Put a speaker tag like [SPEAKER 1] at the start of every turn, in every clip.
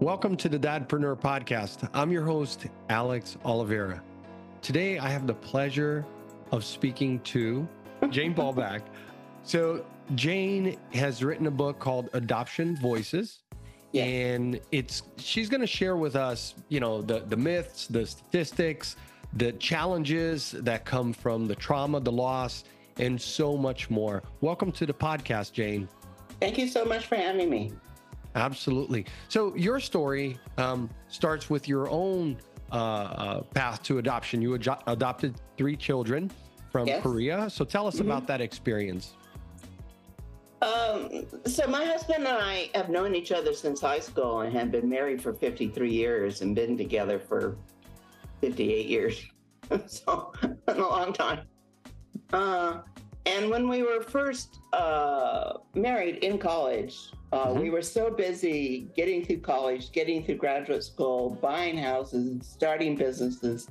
[SPEAKER 1] Welcome to the Dadpreneur Podcast. I'm your host, Alex Oliveira. Today, I have the pleasure of speaking to Jane Ballback. So, Jane has written a book called Adoption Voices.
[SPEAKER 2] Yeah.
[SPEAKER 1] And it's she's going to share with us, you know, the the myths, the statistics, the challenges that come from the trauma, the loss, and so much more. Welcome to the podcast, Jane.
[SPEAKER 2] Thank you so much for having me.
[SPEAKER 1] Absolutely. So your story um, starts with your own uh, uh, path to adoption. You ad- adopted three children from
[SPEAKER 2] Yes.
[SPEAKER 1] Korea. So tell us
[SPEAKER 2] Mhm.
[SPEAKER 1] about that experience.
[SPEAKER 2] Um, so my husband and I have known each other since high school and have been married for 53 years and been together for 58 years. so a long time. Uh, and when we were first uh, married in college, uh, we were so busy getting through college, getting through graduate school, buying houses, starting businesses,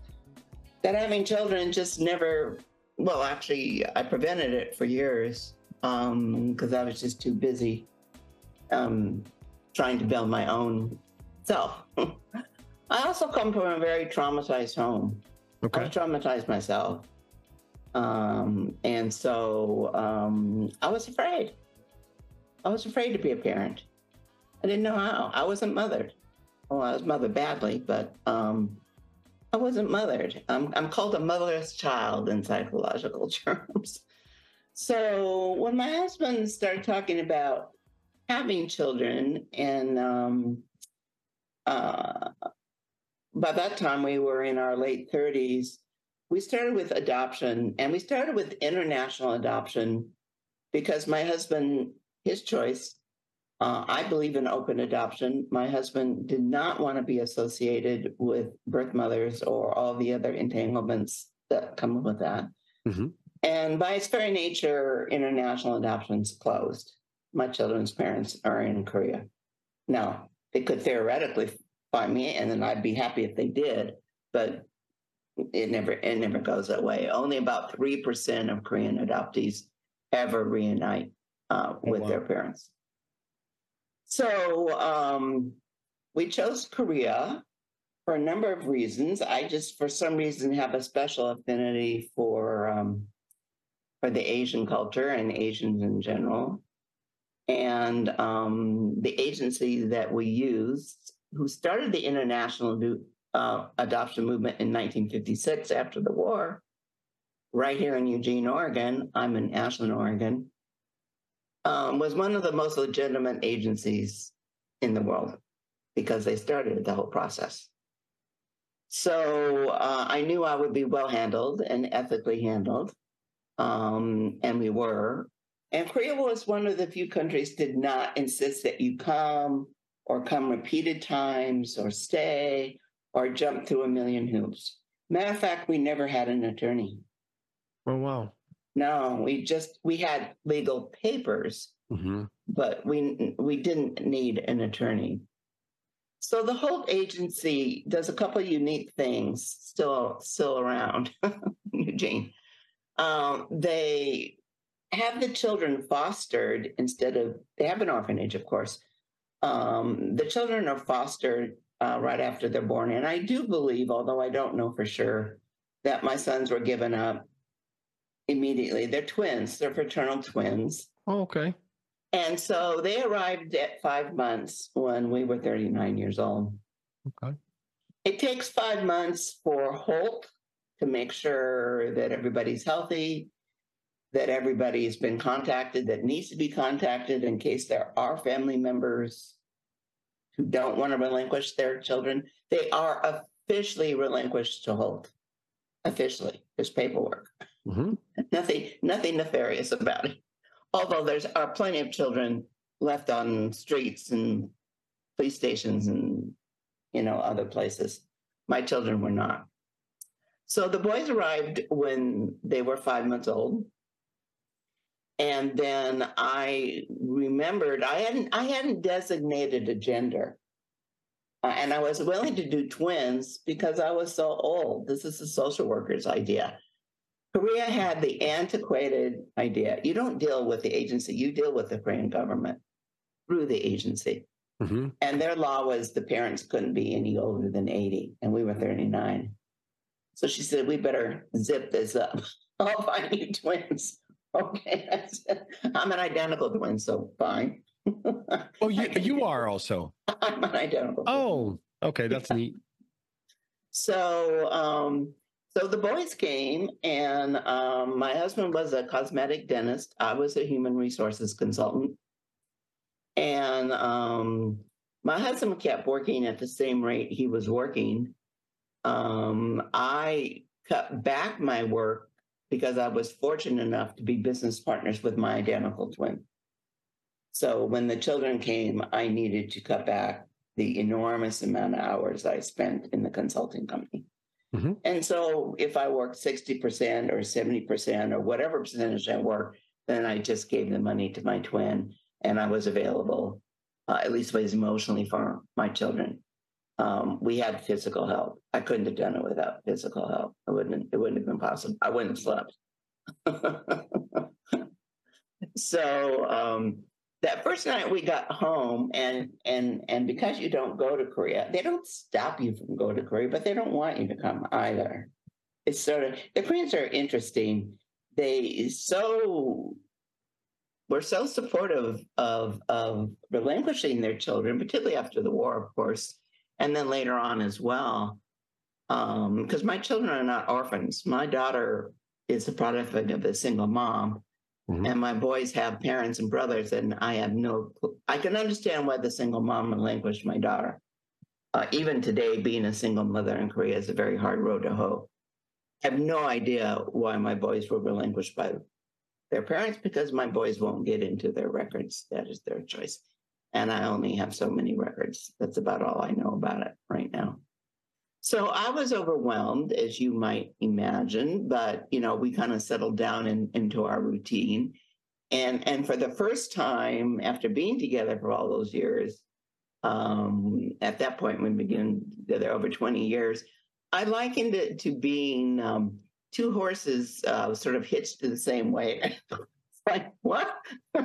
[SPEAKER 2] that having children just never, well, actually, I prevented it for years because I was just too busy um, trying to build my own self. I also come from a very traumatized home. I
[SPEAKER 1] Okay.
[SPEAKER 2] was traumatized myself. Um, and so um, I was afraid. I was afraid to be a parent. I didn't know how. I wasn't mothered. Well, I was mothered badly, but um, I wasn't mothered. I'm, I'm called a motherless child in psychological terms. So when my husband started talking about having children, and um, uh, by that time we were in our late 30s, we started with adoption, and we started with international adoption because my husband, his choice, uh, I believe in open adoption. My husband did not want to be associated with birth mothers or all the other entanglements that come with that.
[SPEAKER 1] Mhm.
[SPEAKER 2] And by its very nature, international adoption's closed. My children's parents are in Korea. Now, they could theoretically find me, and then I'd be happy if they did, but it never it never goes that way. Only about three percent of Korean adoptees ever reunite uh,
[SPEAKER 1] Oh,
[SPEAKER 2] with
[SPEAKER 1] wow.
[SPEAKER 2] their parents. So um, we chose Korea for a number of reasons. I just, for some reason, have a special affinity for um, for the Asian culture and Asians in general. And um, the agency that we used, who started the international uh, adoption movement in 1956 after the war, right here in Eugene, Oregon. I'm in Ashland, Oregon. Um, was one of the most legitimate agencies in the world because they started the whole process. So uh, I knew I would be well handled and ethically handled, um, and we were. And Korea was one of the few countries did not insist that you come or come repeated times or stay or jump through a million hoops. Matter of fact, we never had an attorney.
[SPEAKER 1] Oh, wow.
[SPEAKER 2] No, we just we had legal papers,
[SPEAKER 1] hmm
[SPEAKER 2] but we we didn't need an attorney. So the whole agency does a couple of unique things still still around, Eugene. Um, they have the children fostered instead of they have an orphanage, of course. Um, the children are fostered uh, right after they're born, and I do believe, although I don't know for sure, that my sons were given up immediately. They're twins; they're fraternal twins.
[SPEAKER 1] Oh, okay.
[SPEAKER 2] And so they arrived at five months when we were 39 years old.
[SPEAKER 1] Okay.
[SPEAKER 2] It takes five months for Holt to make sure that everybody's healthy, that everybody's been contacted that needs to be contacted in case there are family members who don't want to relinquish their children. They are officially relinquished to Holt. Officially, there's paperwork
[SPEAKER 1] hmm
[SPEAKER 2] nothing nothing nefarious about it. Although there's are plenty of children left on streets and police stations and you know other places. My children were not. So the boys arrived when they were five months old. And then i remembered i hadn't i hadn't designated a gender. Uh, and i was willing to do twins because i was so old. This is a social worker's idea Korea had the antiquated idea. You don't deal with the agency, you deal with the Korean government through the agency.
[SPEAKER 1] hmm
[SPEAKER 2] And their law was the parents couldn't be any older than 80, and we were 39. So she said, We better zip this up. I'll find you twins. Okay. I said, I'm an identical twin, so fine.
[SPEAKER 1] Oh, you you are also.
[SPEAKER 2] I'm an identical twin.
[SPEAKER 1] Oh, okay, that's neat.
[SPEAKER 2] So, um, so the boys came, and um, my husband was a cosmetic dentist. I was a human resources consultant, and um, my husband kept working at the same rate he was working. Um, I cut back my work because I was fortunate enough to be business partners with my identical twin. So when the children came, I needed to cut back the enormous amount of hours I spent in the consulting company.
[SPEAKER 1] Mhm.
[SPEAKER 2] And so if I worked 60% or 70% or whatever percentage I worked, then I just gave the money to my twin and I was available, uh, at least was emotionally for my children. Um, we had physical help. I couldn't have done it without physical help. It wouldn't, it wouldn't have been possible. I wouldn't have slept. so um, that first night we got home and and and because you don't go to korea they don't stop you from going to korea but they don't want you to come either. It's sort of the koreans are interesting. They so were so supportive of of relinquishing their children particularly after the war of course and then later on as well. Um, because my children are not orphans. My daughter is the product of a single mom
[SPEAKER 1] Mhm.
[SPEAKER 2] and my boys have parents and brothers, and I have no. I can understand why the single mom relinquished my daughter. Uh, even today, being a single mother in Korea is a very hard road to hoe. I have no idea why my boys were relinquished by their parents because my boys won't get into their records. That is their choice. And I only have so many records. That's about all I know about it right now. So I was overwhelmed, as you might imagine, but you know, we kind of settled down in, into our routine. And and for the first time after being together for all those years, um, at that point we began together over 20 years, I likened it to being um, two horses uh, sort of hitched to the same way. like, what?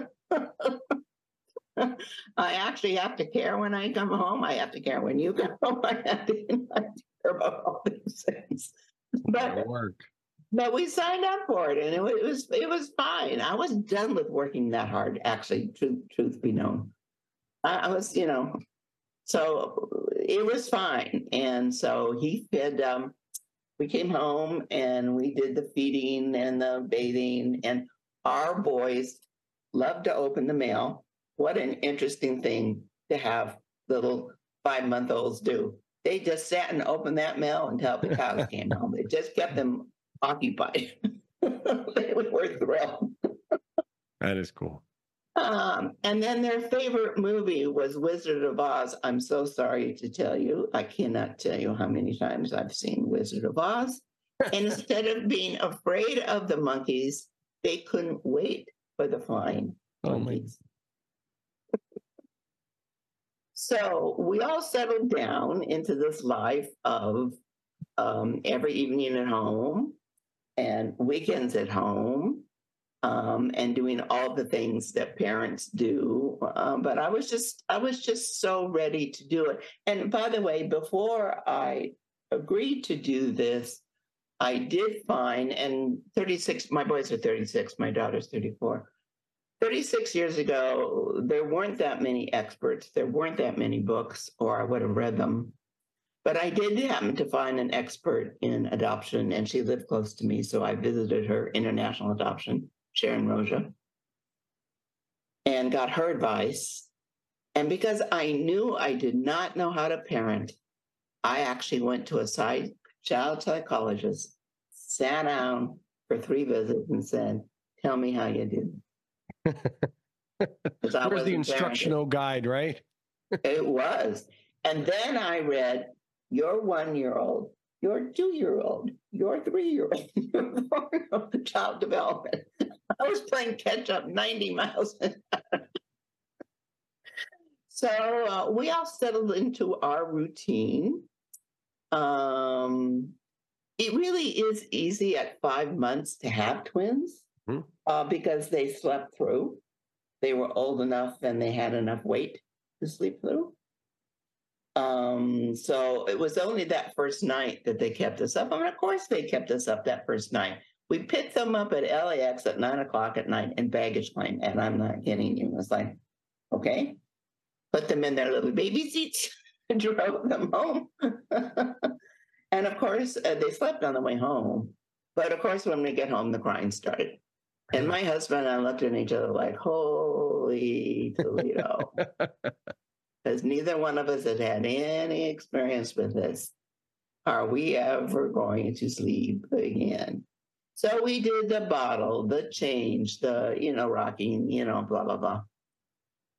[SPEAKER 2] I actually have to care when I come home. I have to care when you come home. I have to care about all these things. But
[SPEAKER 1] work.
[SPEAKER 2] but we signed up for it, and it was it was, it was fine. I was done with working that hard. Actually, truth truth be known, I, I was you know, so it was fine. And so he fed. Um, we came home and we did the feeding and the bathing, and our boys loved to open the mail. What an interesting thing to have little five month olds do. They just sat and opened that mail until the cows came home. It just kept them occupied. they were thrilled.
[SPEAKER 1] That is cool.
[SPEAKER 2] Um, and then their favorite movie was Wizard of Oz. I'm so sorry to tell you, I cannot tell you how many times I've seen Wizard of Oz. and instead of being afraid of the monkeys, they couldn't wait for the flying
[SPEAKER 1] Oh
[SPEAKER 2] monkeys. So we all settled down into this life of um, every evening at home and weekends at home um, and doing all the things that parents do. Um, but I was just, I was just so ready to do it. And by the way, before I agreed to do this, I did find, and 36, my boys are 36, my daughter's 34. 36 years ago, there weren't that many experts, there weren't that many books, or I would have read them. But I did happen to find an expert in adoption, and she lived close to me. So I visited her international adoption, Sharon Roja, and got her advice. And because I knew I did not know how to parent, I actually went to a side child psychologist, sat down for three visits, and said, Tell me how you did.
[SPEAKER 1] Where's the instructional guide, right?
[SPEAKER 2] It was. And then I read, your one year old, your two year old, your three year old, your four year old child development. I was playing catch up 90 miles an hour. So uh, we all settled into our routine. Um, it really is easy at five months to have twins
[SPEAKER 1] Hmm.
[SPEAKER 2] uh, because they slept through. They were old enough and they had enough weight to sleep through. Um, so it was only that first night that they kept us up. And of course, they kept us up that first night. We picked them up at LAX at nine o'clock at night in baggage claim. And I'm not kidding you. It was like, okay, put them in their little baby seats and drove them home. and of course, uh, they slept on the way home. But of course, when we get home, the crying started. And my husband and I looked at each other like, holy Toledo. Because neither one of us had had any experience with this. Are we ever going to sleep again? So we did the bottle, the change, the, you know, rocking, you know, blah, blah, blah.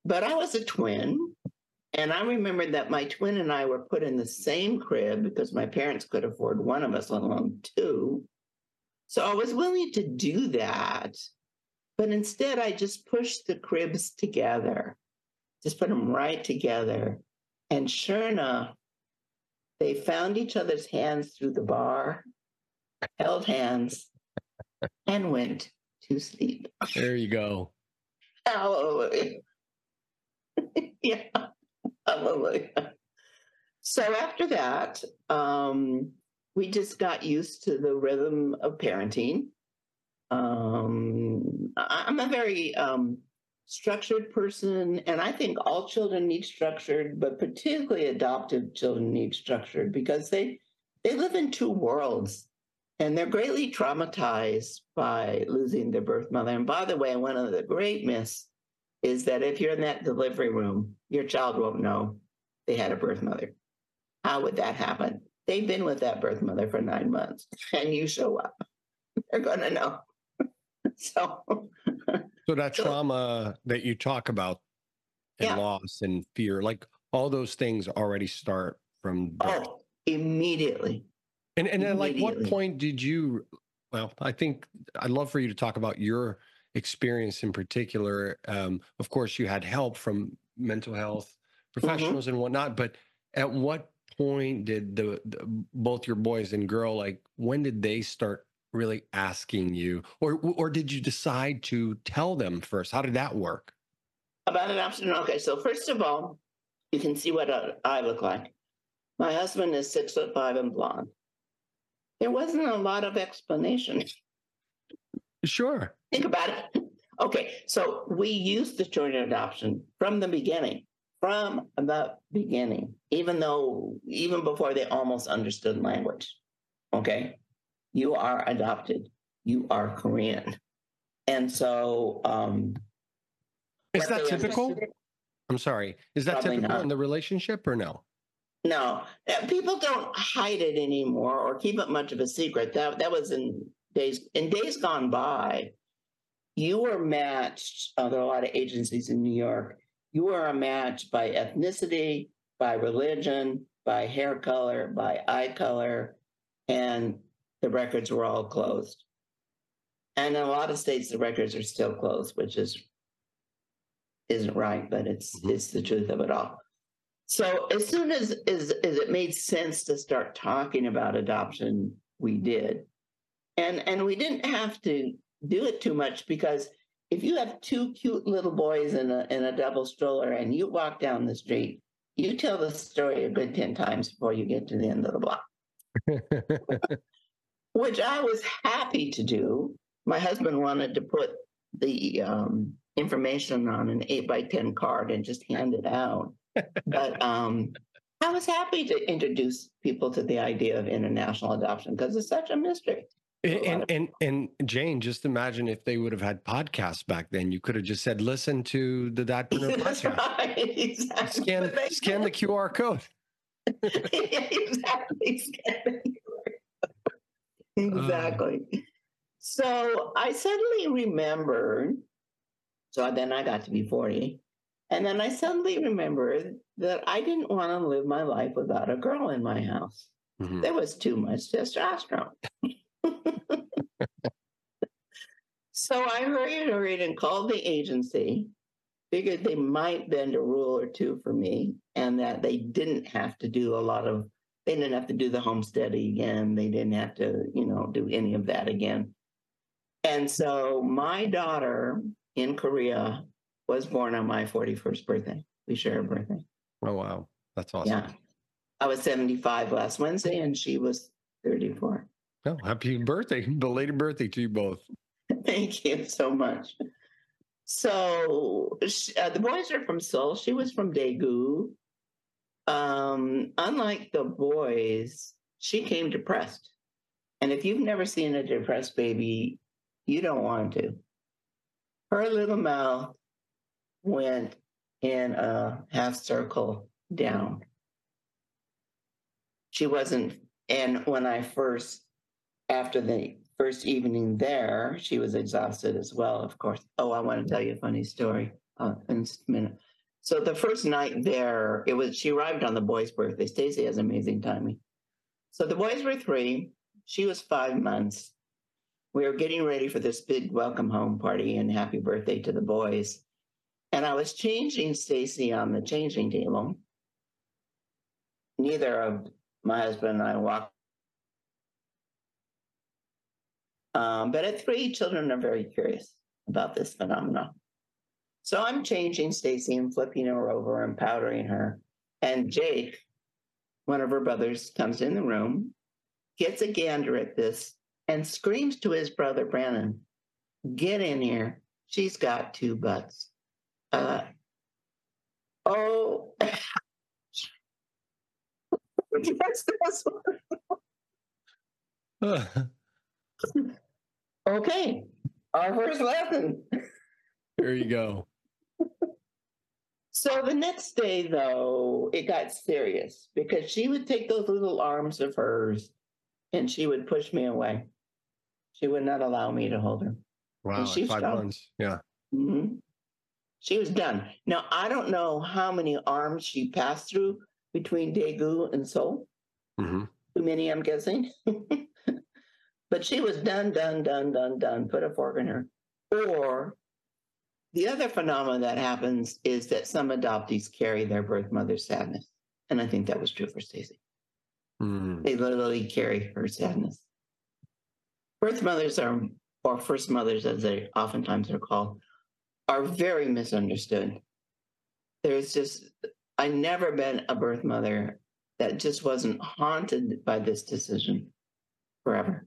[SPEAKER 2] But I was a twin. And I remember that my twin and I were put in the same crib because my parents could afford one of us, let alone two. So I was willing to do that. But instead, I just pushed the cribs together, just put them right together. And sure enough, they found each other's hands through the bar, held hands, and went to sleep.
[SPEAKER 1] There you go.
[SPEAKER 2] Hallelujah. yeah. Hallelujah. So after that, um, we just got used to the rhythm of parenting. Um, I'm a very um, structured person, and I think all children need structured, but particularly adoptive children need structured because they they live in two worlds, and they're greatly traumatized by losing their birth mother. And by the way, one of the great myths is that if you're in that delivery room, your child won't know they had a birth mother. How would that happen? They've been with that birth mother for nine months, and you show up. They're going to know. so,
[SPEAKER 1] so that trauma that you talk about and yeah. loss and fear, like all those things already start from birth.
[SPEAKER 2] Oh, immediately.
[SPEAKER 1] And and then like what point did you well, I think I'd love for you to talk about your experience in particular. Um, of course, you had help from mental health mm-hmm. professionals mm-hmm. and whatnot, but at what point did the, the, both your boys and girl like when did they start really asking you? Or or did you decide to tell them first? How did that work?
[SPEAKER 2] About an adoption okay so first of all you can see what i look like. My husband is six foot five and blonde. There wasn't a lot of explanation.
[SPEAKER 1] Sure.
[SPEAKER 2] Think about it. Okay so we used the joint adoption from the beginning from the beginning, even though, even before they almost understood language. Okay. You are adopted, you are Korean. And so, um,
[SPEAKER 1] is that typical? I'm sorry. Is that typical not. in the relationship or no?
[SPEAKER 2] No, uh, people don't hide it anymore or keep it much of a secret. That that was in days in days gone by. You were matched. Uh, there are a lot of agencies in New York you are a match by ethnicity, by religion, by hair color, by eye color, and the records were all closed. And in a lot of states, the records are still closed, which is isn't right, but it's mm-hmm. it's the truth of it all. So as soon as, as as it made sense to start talking about adoption, we did, and and we didn't have to do it too much because if you have two cute little boys in a in a double stroller and you walk down the street, you tell the story a good 10 times before you get to the end of the block. Which I was happy to do. My husband wanted to put the um, information on an eight by 10 card and just hand it out. but um, I was happy to introduce people to the idea of international adoption because it's such a mystery.
[SPEAKER 1] And, and and Jane, just imagine if they would have had podcasts back then. You could have just said, "Listen to the Dadpreneur podcast." Right, exactly. Scan scan the QR code.
[SPEAKER 2] exactly. exactly. Uh, so I suddenly remembered. So then I got to be forty, and then I suddenly remembered that I didn't want to live my life without a girl in my house. Mm-hmm. There was too much testosterone. so I hurried, hurried, and called the agency. Figured they might bend a rule or two for me, and that they didn't have to do a lot of. They didn't have to do the home study again. They didn't have to, you know, do any of that again. And so my daughter in Korea was born on my 41st birthday. We share a birthday.
[SPEAKER 1] Oh wow, that's awesome.
[SPEAKER 2] Yeah. I was 75 last Wednesday and she was 34.
[SPEAKER 1] Oh, happy birthday, belated birthday to you both.
[SPEAKER 2] Thank you so much. So uh, the boys are from Seoul. She was from Daegu. Um, unlike the boys, she came depressed. And if you've never seen a depressed baby, you don't want to. Her little mouth went in a half circle down. She wasn't, and when I first, after the first evening there, she was exhausted as well, of course. Oh, I want to tell you a funny story uh, in a minute. So the first night there, it was she arrived on the boy's birthday. Stacy has amazing timing. So the boys were three. She was five months. We were getting ready for this big welcome home party and happy birthday to the boys. And I was changing Stacy on the changing table. Neither of my husband and I walked. Um, but at three, children are very curious about this phenomenon. So I'm changing Stacy and flipping her over and powdering her. And Jake, one of her brothers, comes in the room, gets a gander at this, and screams to his brother Brandon, Get in here. She's got two butts. Uh, oh, yes, that's okay. Our first lesson.
[SPEAKER 1] There you go.
[SPEAKER 2] So the next day, though, it got serious because she would take those little arms of hers and she would push me away. She would not allow me to hold her.
[SPEAKER 1] Wow,
[SPEAKER 2] she
[SPEAKER 1] five
[SPEAKER 2] done.
[SPEAKER 1] months. Yeah.
[SPEAKER 2] hmm She was done. Now, I don't know how many arms she passed through between Daegu and Seoul.
[SPEAKER 1] hmm
[SPEAKER 2] Too many, I'm guessing. but she was done, done, done, done, done. Put a fork in her. Or the other phenomenon that happens is that some adoptees carry their birth mother's sadness. And I think that was true for Stacy.
[SPEAKER 1] Mm.
[SPEAKER 2] They literally carry her sadness. Birth mothers are, or first mothers, as they oftentimes are called, are very misunderstood. There's just, I never been a birth mother that just wasn't haunted by this decision forever.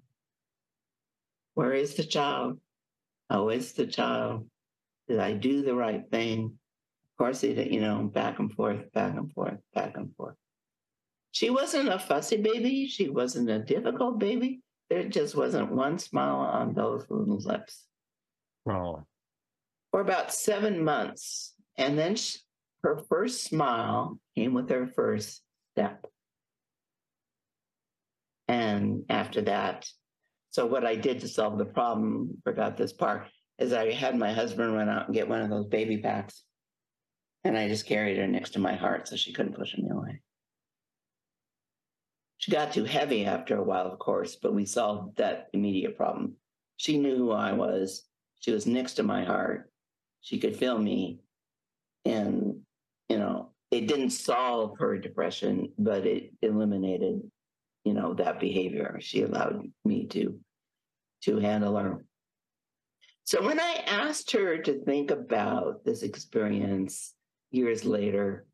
[SPEAKER 2] Where is the child? How is the child? Did I do the right thing? Of course, it, you know, back and forth, back and forth, back and forth. She wasn't a fussy baby. She wasn't a difficult baby. There just wasn't one smile on those little lips
[SPEAKER 1] Oh.
[SPEAKER 2] for about seven months. And then she, her first smile came with her first step. And after that, so what I did to solve the problem, forgot this part, is I had my husband run out and get one of those baby packs. And I just carried her next to my heart so she couldn't push me away. She got too heavy after a while, of course, but we solved that immediate problem. She knew who I was. She was next to my heart. She could feel me. And, you know, it didn't solve her depression, but it eliminated, you know, that behavior. She allowed me to to handle her. So when I asked her to think about this experience years later,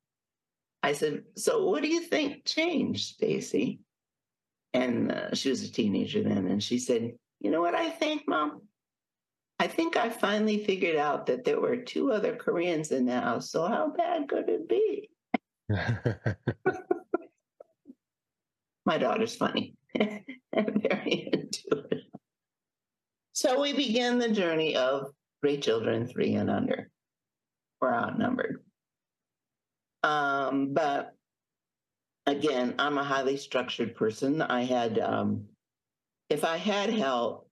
[SPEAKER 2] I said, "So what do you think changed, Stacy?" And uh, she was a teenager then, and she said, "You know what I think, Mom? I think I finally figured out that there were two other Koreans in the house. So how bad could it be?" My daughter's funny and very intuitive. So we begin the journey of three children, three and under. We're outnumbered. Um, but again, I'm a highly structured person. I had, um, if I had help,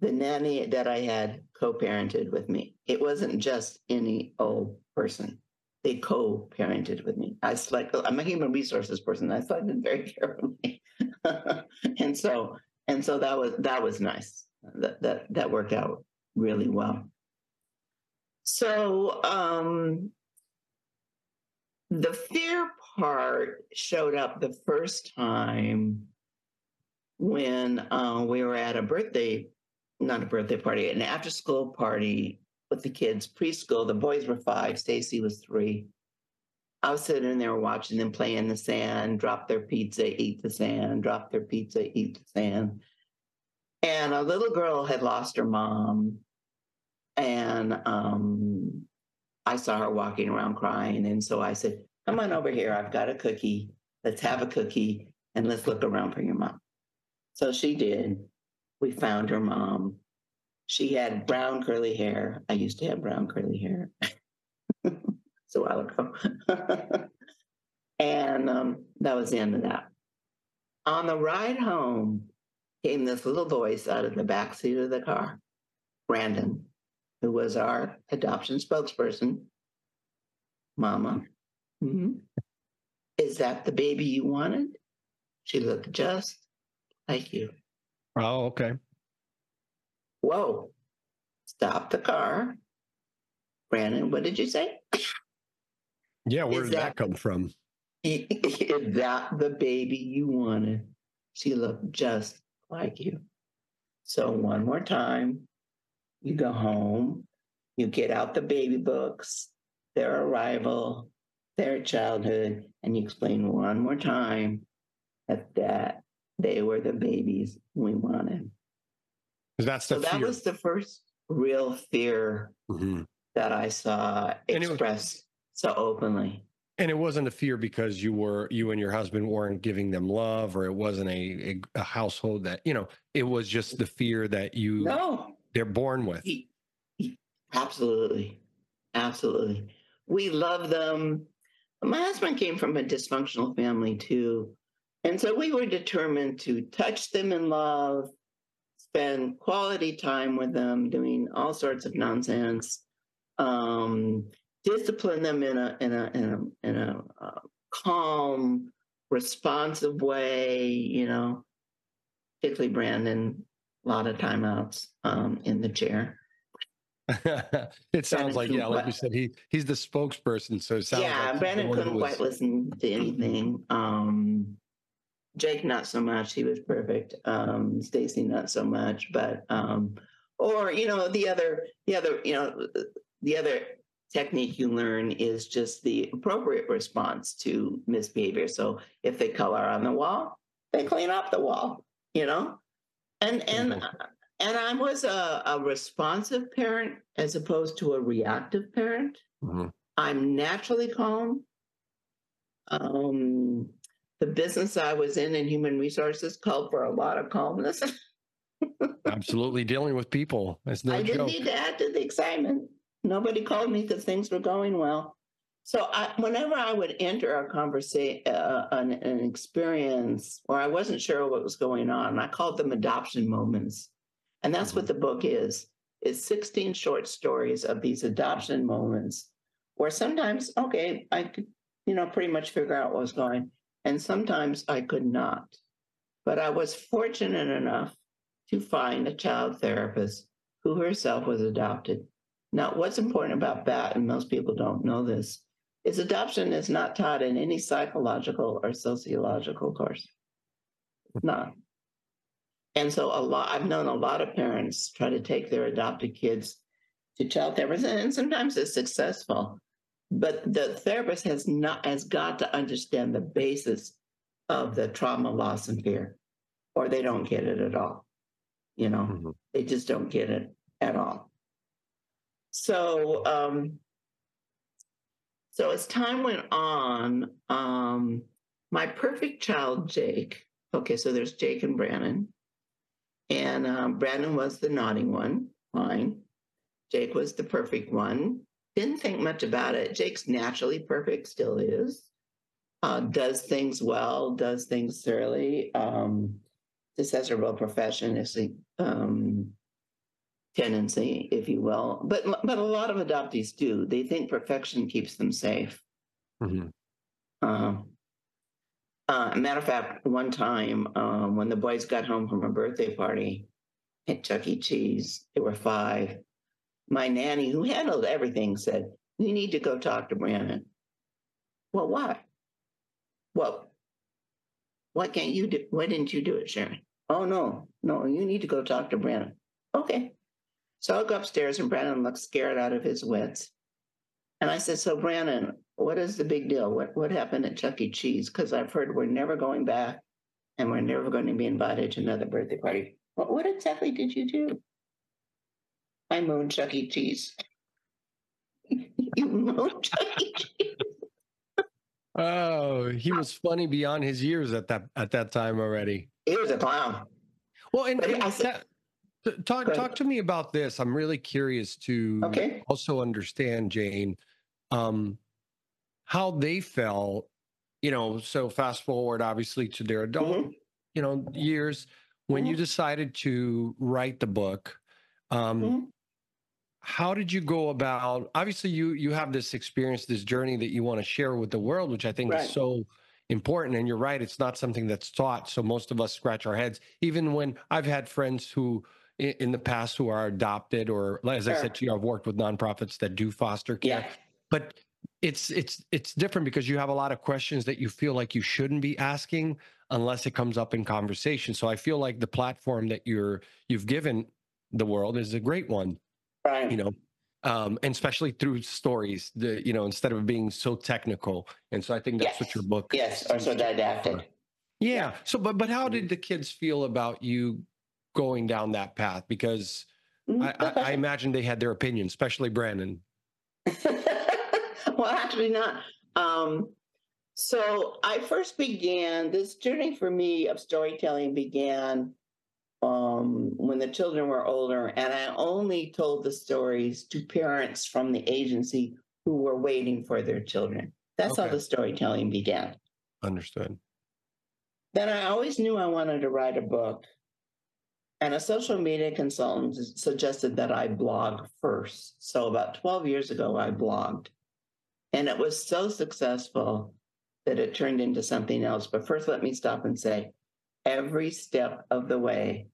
[SPEAKER 2] the nanny that I had co-parented with me. It wasn't just any old person. They co-parented with me. I select. I'm a human resources person. I selected very carefully, and so and so that was that was nice. That that that worked out really well. So um, the fear part showed up the first time when uh, we were at a birthday, not a birthday party, an after school party with the kids preschool. The boys were five, Stacy was three. I was sitting there watching them play in the sand, drop their pizza, eat the sand, drop their pizza, eat the sand. And a little girl had lost her mom. And um, I saw her walking around crying. And so I said, Come on over here. I've got a cookie. Let's have a cookie and let's look around for your mom. So she did. We found her mom. She had brown curly hair. I used to have brown curly hair. it's a while ago. and um, that was the end of that. On the ride home came this little voice out of the back seat of the car, Brandon, who was our adoption spokesperson. Mama, mm-hmm. is that the baby you wanted? She looked just like you.
[SPEAKER 1] Oh, okay.
[SPEAKER 2] Whoa. Stop the car. Brandon, what did you say?
[SPEAKER 1] Yeah, where is did that, that come from?
[SPEAKER 2] Is that the baby you wanted? She looked just like you. So, one more time, you go home, you get out the baby books, their arrival, their childhood, and you explain one more time that, that they were the babies we wanted.
[SPEAKER 1] That's the
[SPEAKER 2] so that was the first real fear mm-hmm. that I saw expressed was, so openly.
[SPEAKER 1] And it wasn't a fear because you were you and your husband weren't giving them love, or it wasn't a, a, a household that you know. It was just the fear that you
[SPEAKER 2] no
[SPEAKER 1] they're born with.
[SPEAKER 2] Absolutely, absolutely. We love them. My husband came from a dysfunctional family too, and so we were determined to touch them in love, spend quality time with them, doing all sorts of nonsense, um, discipline them in a in a in a, in a uh, calm, responsive way. You know, particularly Brandon, a lot of timeouts um, in the chair.
[SPEAKER 1] it sounds Brandon like yeah, like you said, he he's the spokesperson. So it sounds
[SPEAKER 2] yeah.
[SPEAKER 1] Like
[SPEAKER 2] Brandon couldn't was... quite listen to anything. Um, Jake, not so much. He was perfect. Um, Stacy, not so much. But um, or you know, the other, the other, you know, the other technique you learn is just the appropriate response to misbehavior. So if they color on the wall, they clean up the wall. You know, and and mm-hmm. and I was a, a, responsive parent as opposed to a reactive parent. Mm-hmm. I'm naturally calm. Um, the business I was in in human resources called for a lot of calmness.
[SPEAKER 1] Absolutely, dealing with people. That's no
[SPEAKER 2] I didn't need to add to the excitement. Nobody called me because things were going well. So I, whenever I would enter a conversation, uh, an, an, experience where I wasn't sure what was going on, I called them adoption moments, and that's mm-hmm. what the book is. It's 16 short stories of these adoption moments, where sometimes, okay, I could, you know, pretty much figure out what was going, and sometimes I could not. But I was fortunate enough to find a child therapist who herself was adopted. Now, what's important about that, and most people don't know this, is adoption is not taught in any psychological or sociological course. It's not. And so a lot I've known a lot of parents try to take their adopted kids to child therapists, and sometimes it's successful. But the therapist has not has got to understand the basis of the trauma, loss, and fear, or they don't get it at all. You know, mm-hmm. they just don't get it at all. So, um, so as time went on, um, my perfect child, Jake. Okay, so there's Jake and Brandon, and um, Brandon was the nodding one. Fine. Jake was the perfect one didn't think much about it. Jake's naturally perfect, still is. Uh, does things well, does things thoroughly. Um, this has a real professionist um, tendency, if you will. But but a lot of adoptees do. They think perfection keeps them safe. Mm-hmm. Uh, uh, matter of fact, one time um, when the boys got home from a birthday party at Chuck E. Cheese, they were five my nanny, who handled everything, said, You need to go talk to Brandon. Well, why? Well, why can't you do why didn't you do it, Sharon? Oh no, no, you need to go talk to Brandon. Okay. So I go upstairs and Brandon looks scared out of his wits. And I said, So Brandon, what is the big deal? What what happened at Chuck E. Cheese? Because I've heard we're never going back and we're never going to be invited to another birthday party. What, what exactly did you do? I moaned Chuck E. Cheese. you moaned Chuck E. Cheese.
[SPEAKER 1] Oh, he was funny beyond his years at that at that time already.
[SPEAKER 2] He was a clown.
[SPEAKER 1] Well, and, and
[SPEAKER 2] I said-
[SPEAKER 1] that- talk talk to me about this. I'm really curious to
[SPEAKER 2] Okay.
[SPEAKER 1] also understand, Jane, um, how they felt. You know, so fast forward, obviously, to their adult,
[SPEAKER 2] Mhm.
[SPEAKER 1] you know, years when you
[SPEAKER 2] Mhm.
[SPEAKER 1] decided to write the book. Um,
[SPEAKER 2] Mhm.
[SPEAKER 1] how did you go about obviously you you have this experience this journey that you want to share with the world which i think
[SPEAKER 2] Right.
[SPEAKER 1] is so important and you're right it's not something that's taught so most of us scratch our heads even when i've had friends who in the past who are adopted or as i said to you i've worked with nonprofits that do foster care.
[SPEAKER 2] Yeah.
[SPEAKER 1] but it's it's it's different because you have a lot of questions that you feel like you shouldn't be asking unless it comes up in conversation. So i feel like the platform that you're you've given the world is a great one
[SPEAKER 2] Right.
[SPEAKER 1] you know? Um and especially through stories the you know instead of being so technical. And so i think that's what your book
[SPEAKER 2] yes, or so didactic.
[SPEAKER 1] offer. yeah. So but but how did the kids feel about you going down that path because
[SPEAKER 2] Mhm.
[SPEAKER 1] I, I i imagine they had their opinion especially brandon
[SPEAKER 2] well, actually not. Um, so I first began this journey for me of storytelling began um, when the children were older, and I only told the stories to parents from the agency who were waiting for their children. That's how the storytelling began.
[SPEAKER 1] understood
[SPEAKER 2] Then I always knew I wanted to write a book. And a social media consultant suggested that I blog first. So about 12 years ago, I blogged. And it was so successful that it turned into something else. But first, let me stop and say every step of the way,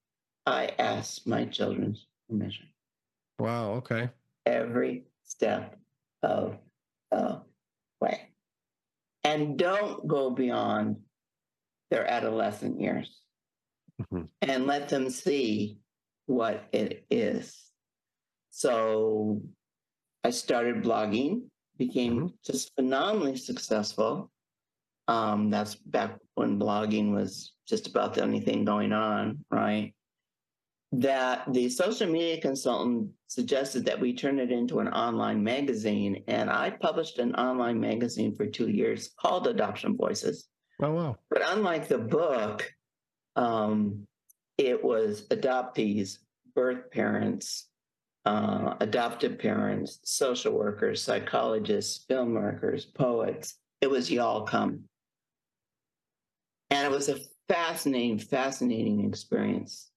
[SPEAKER 2] I asked my children's permission.
[SPEAKER 1] wow okay
[SPEAKER 2] Every step of the way. And don't go beyond their adolescent years
[SPEAKER 1] Mhm.
[SPEAKER 2] and let them see what it is. So I started blogging, became just phenomenally successful. Um, that's back when blogging was just about the only thing going on, right? That the social media consultant suggested that we turn it into an online magazine. And I published an online magazine for two years called Adoption Voices.
[SPEAKER 1] oh wow
[SPEAKER 2] But unlike the book, um, it was adoptees, birth parents, uh, adoptive parents, social workers, psychologists, filmmakers, poets. It was y'all come. And it was a fascinating, fascinating experience.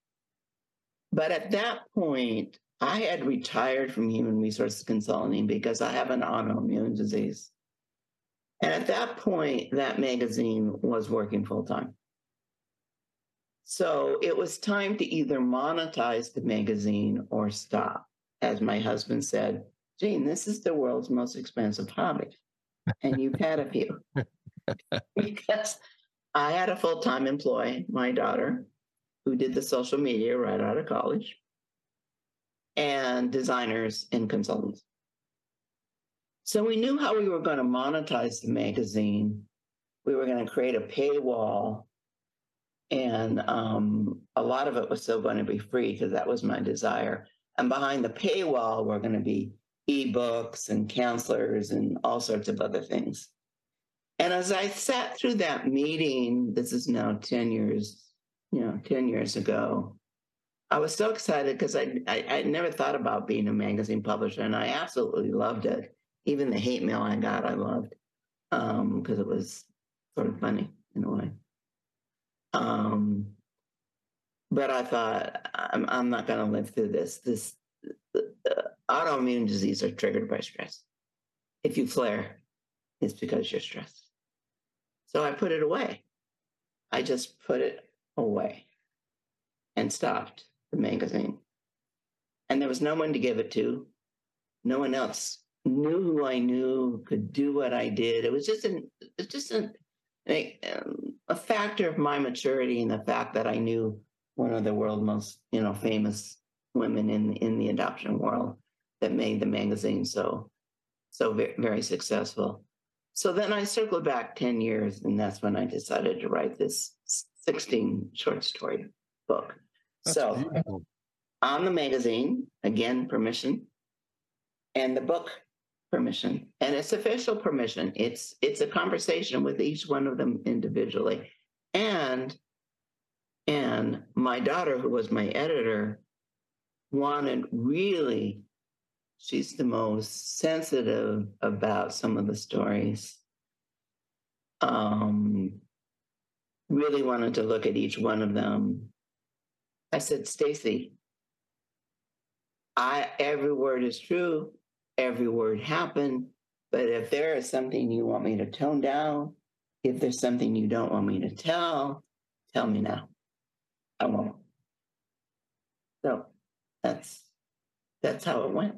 [SPEAKER 2] But at that point, I had retired from human resources consulting because I have an autoimmune disease. And at that point, that magazine was working full time. So it was time to either monetize the magazine or stop. As my husband said, Jane, this is the world's most expensive hobby. And you've had a few. because I had a full time employee, my daughter, who did the social media right out of college, and designers and consultants. So we knew how we were going to monetize the magazine. We were going to create a paywall. And um, a lot of it was still going to be free because that was my desire. And behind the paywall were going to be ebooks and counselors and all sorts of other things. And as I sat through that meeting, this is now 10 years, you know, 10 years ago, I was so excited because I, I I never thought about being a magazine publisher, and I absolutely loved it. Even the hate mail I got, I loved because it was sort of funny in a way. Um, but I thought I'm I'm not going to live through this. This uh, autoimmune disease are triggered by stress. If you flare, it's because you're stressed. So I put it away. I just put it away and stopped the magazine. And there was no one to give it to. No one else knew who I knew, could do what I did. It was just an, it's just an, a, um, a factor of my maturity and the fact that I knew one of the world's most, you know, famous women in in the adoption world that made the magazine so so very, very successful. So then I circled back 10 years, and that's when I decided to write this 16 short story book.
[SPEAKER 1] That's
[SPEAKER 2] so
[SPEAKER 1] beautiful.
[SPEAKER 2] on the magazine, again, permission, and the book permission. And it's official permission. It's it's a conversation with each one of them individually. And and my daughter, who was my editor, wanted really she's the most sensitive about some of the stories. Um, really wanted to look at each one of them. I said, Stacy, I every word is true, every word happened, but if there is something you want me to tone down, if there's something you don't want me to tell, tell me now. I won't. So that's that's how it went.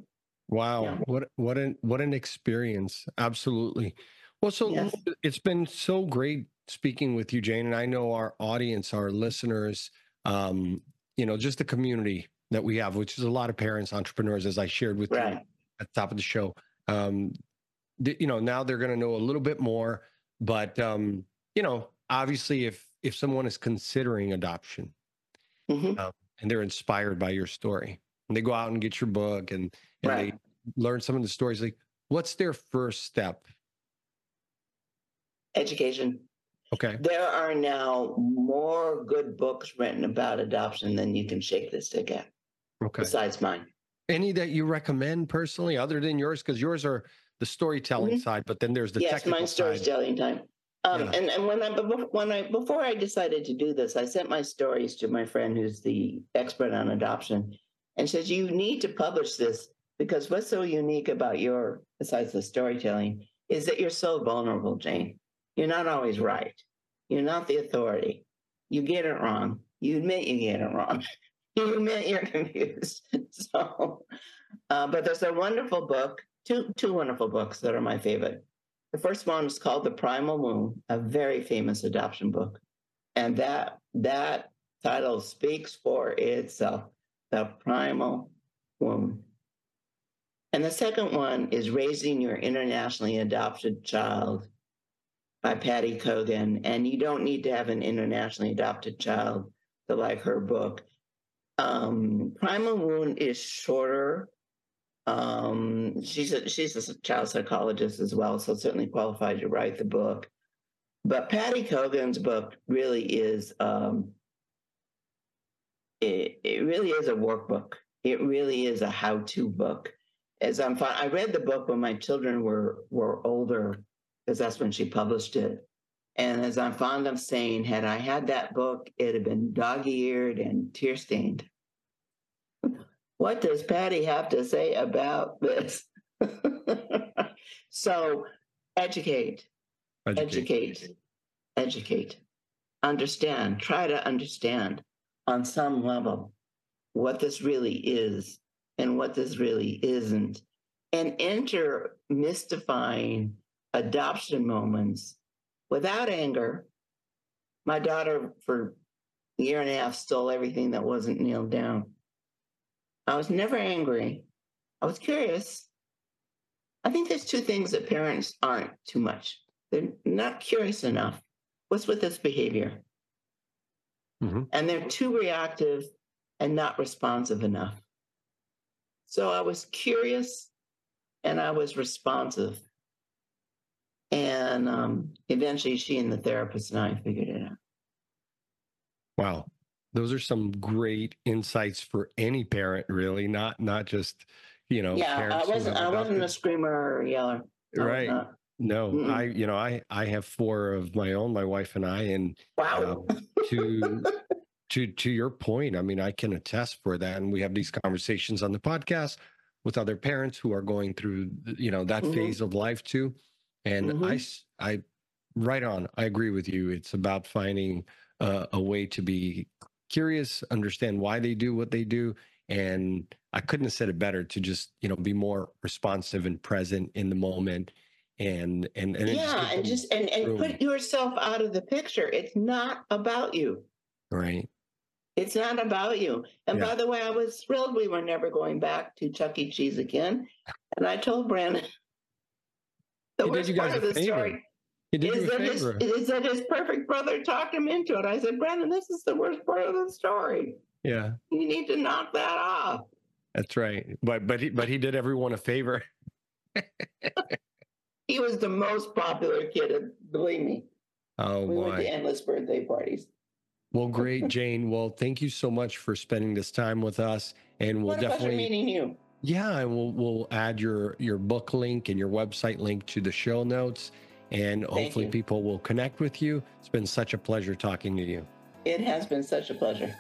[SPEAKER 1] Wow,
[SPEAKER 2] Yeah.
[SPEAKER 1] what what an what an experience! Absolutely. Well, so
[SPEAKER 2] Yes.
[SPEAKER 1] it's been so great speaking with you, Jane, and I know our audience, our listeners, um, you know, just the community that we have, which is a lot of parents, entrepreneurs, as I shared with you
[SPEAKER 2] Right.
[SPEAKER 1] At the top of the show. Um, th- you know, now they're going to know a little bit more, but um, you know, obviously, if if someone is considering adoption
[SPEAKER 2] Mhm.
[SPEAKER 1] and they're inspired by your story, and they go out and get your book and and
[SPEAKER 2] Right.
[SPEAKER 1] they learn some of the stories, like what's their first step?
[SPEAKER 2] Education.
[SPEAKER 1] Okay,
[SPEAKER 2] There are now more good books written about adoption than you can shake stick at,
[SPEAKER 1] okay.
[SPEAKER 2] besides mine.
[SPEAKER 1] Any that you recommend personally, other than yours, because yours are the storytelling side, but then there's the
[SPEAKER 2] Mm-hmm. yes, mine's
[SPEAKER 1] side.
[SPEAKER 2] storytelling time. Um,
[SPEAKER 1] Yeah.
[SPEAKER 2] and, and when I when I before I decided to do this, I sent my stories to my friend who's the expert on adoption, and says you need to publish this because what's so unique about your besides the storytelling is that you're so vulnerable, Jane. You're not always right. You're not the authority. You get it wrong. You admit you get it wrong. you you're confused. So, uh, but there's a wonderful book, two two wonderful books that are my favorite. The first one is called The Primal Wound, a very famous adoption book. And that that title speaks for itself. The Primal Wound. And the second one is Raising Your Internationally Adopted Child by Patty Cogen. And you don't need to have an internationally adopted child to like her book. Um, Primal Wound is shorter. Um, she's a she's a child psychologist as well, so certainly qualified to write the book. But Patty Cogen's book really is um, it, it really is a workbook. It really is a how-to book. As I'm I read the book when my children were were older, because that's when she published it. And as I'm fond of saying, had I had that book, it'd have been dog-eared and tear-stained. What does Patty have to say about this? so, educate, educate, educate, understand, try to understand on some level what this really is and what this really isn't, and enter mystifying adoption moments without anger. My daughter, for a year and a half, stole everything that wasn't nailed down. I was never angry. I was curious. I think there's two things that parents aren't too much. They're not curious enough. What's with this behavior?
[SPEAKER 1] Mhm.
[SPEAKER 2] And they're too reactive and not responsive enough. So I was curious and I was responsive. And um, eventually, she and the therapist and I figured it out.
[SPEAKER 1] Wow. Those are some great insights for any parent, really, not not just, you know,
[SPEAKER 2] yeah, I wasn't. I wasn't a screamer or a yeller. I
[SPEAKER 1] Right. No,
[SPEAKER 2] Mm-mm.
[SPEAKER 1] I, you know, I I have four of my own, my wife and I, and
[SPEAKER 2] Wow.
[SPEAKER 1] to to to your point, I mean, I can attest for that, and we have these conversations on the podcast with other parents who are going through, you know, that
[SPEAKER 2] Mhm.
[SPEAKER 1] phase of life too. And
[SPEAKER 2] Mhm.
[SPEAKER 1] I, I, right on. I agree with you. It's about finding uh, a way to be curious, understand why they do what they do, and I couldn't have said it better. To just you know be more responsive and present in the moment, and and and
[SPEAKER 2] yeah, and just and and put yourself out of the picture. It's not about you.
[SPEAKER 1] right.
[SPEAKER 2] It's not about you. And
[SPEAKER 1] Yeah.
[SPEAKER 2] by the way, I was thrilled we were never going back to Chuck E. Cheese again. And I told Brandon the
[SPEAKER 1] He did
[SPEAKER 2] worst
[SPEAKER 1] you guys
[SPEAKER 2] part of the
[SPEAKER 1] favor.
[SPEAKER 2] story
[SPEAKER 1] He did
[SPEAKER 2] is that, his, is that his perfect brother talked him into it. I said, Brandon, this is the worst part of the story.
[SPEAKER 1] Yeah,
[SPEAKER 2] You need to knock that off.
[SPEAKER 1] that's right. But but he but he did everyone a favor.
[SPEAKER 2] He was the most popular kid, believe me.
[SPEAKER 1] Oh
[SPEAKER 2] we went to endless birthday parties.
[SPEAKER 1] Well, great, Jane. Well, thank you so much for spending this time with us, and we'll
[SPEAKER 2] what
[SPEAKER 1] definitely
[SPEAKER 2] meeting you.
[SPEAKER 1] Yeah, and we'll we'll add your your book link and your website link to the show notes, and Thank hopefully
[SPEAKER 2] you.
[SPEAKER 1] people will connect with you. It's been such a pleasure talking to you.
[SPEAKER 2] It has been such a pleasure.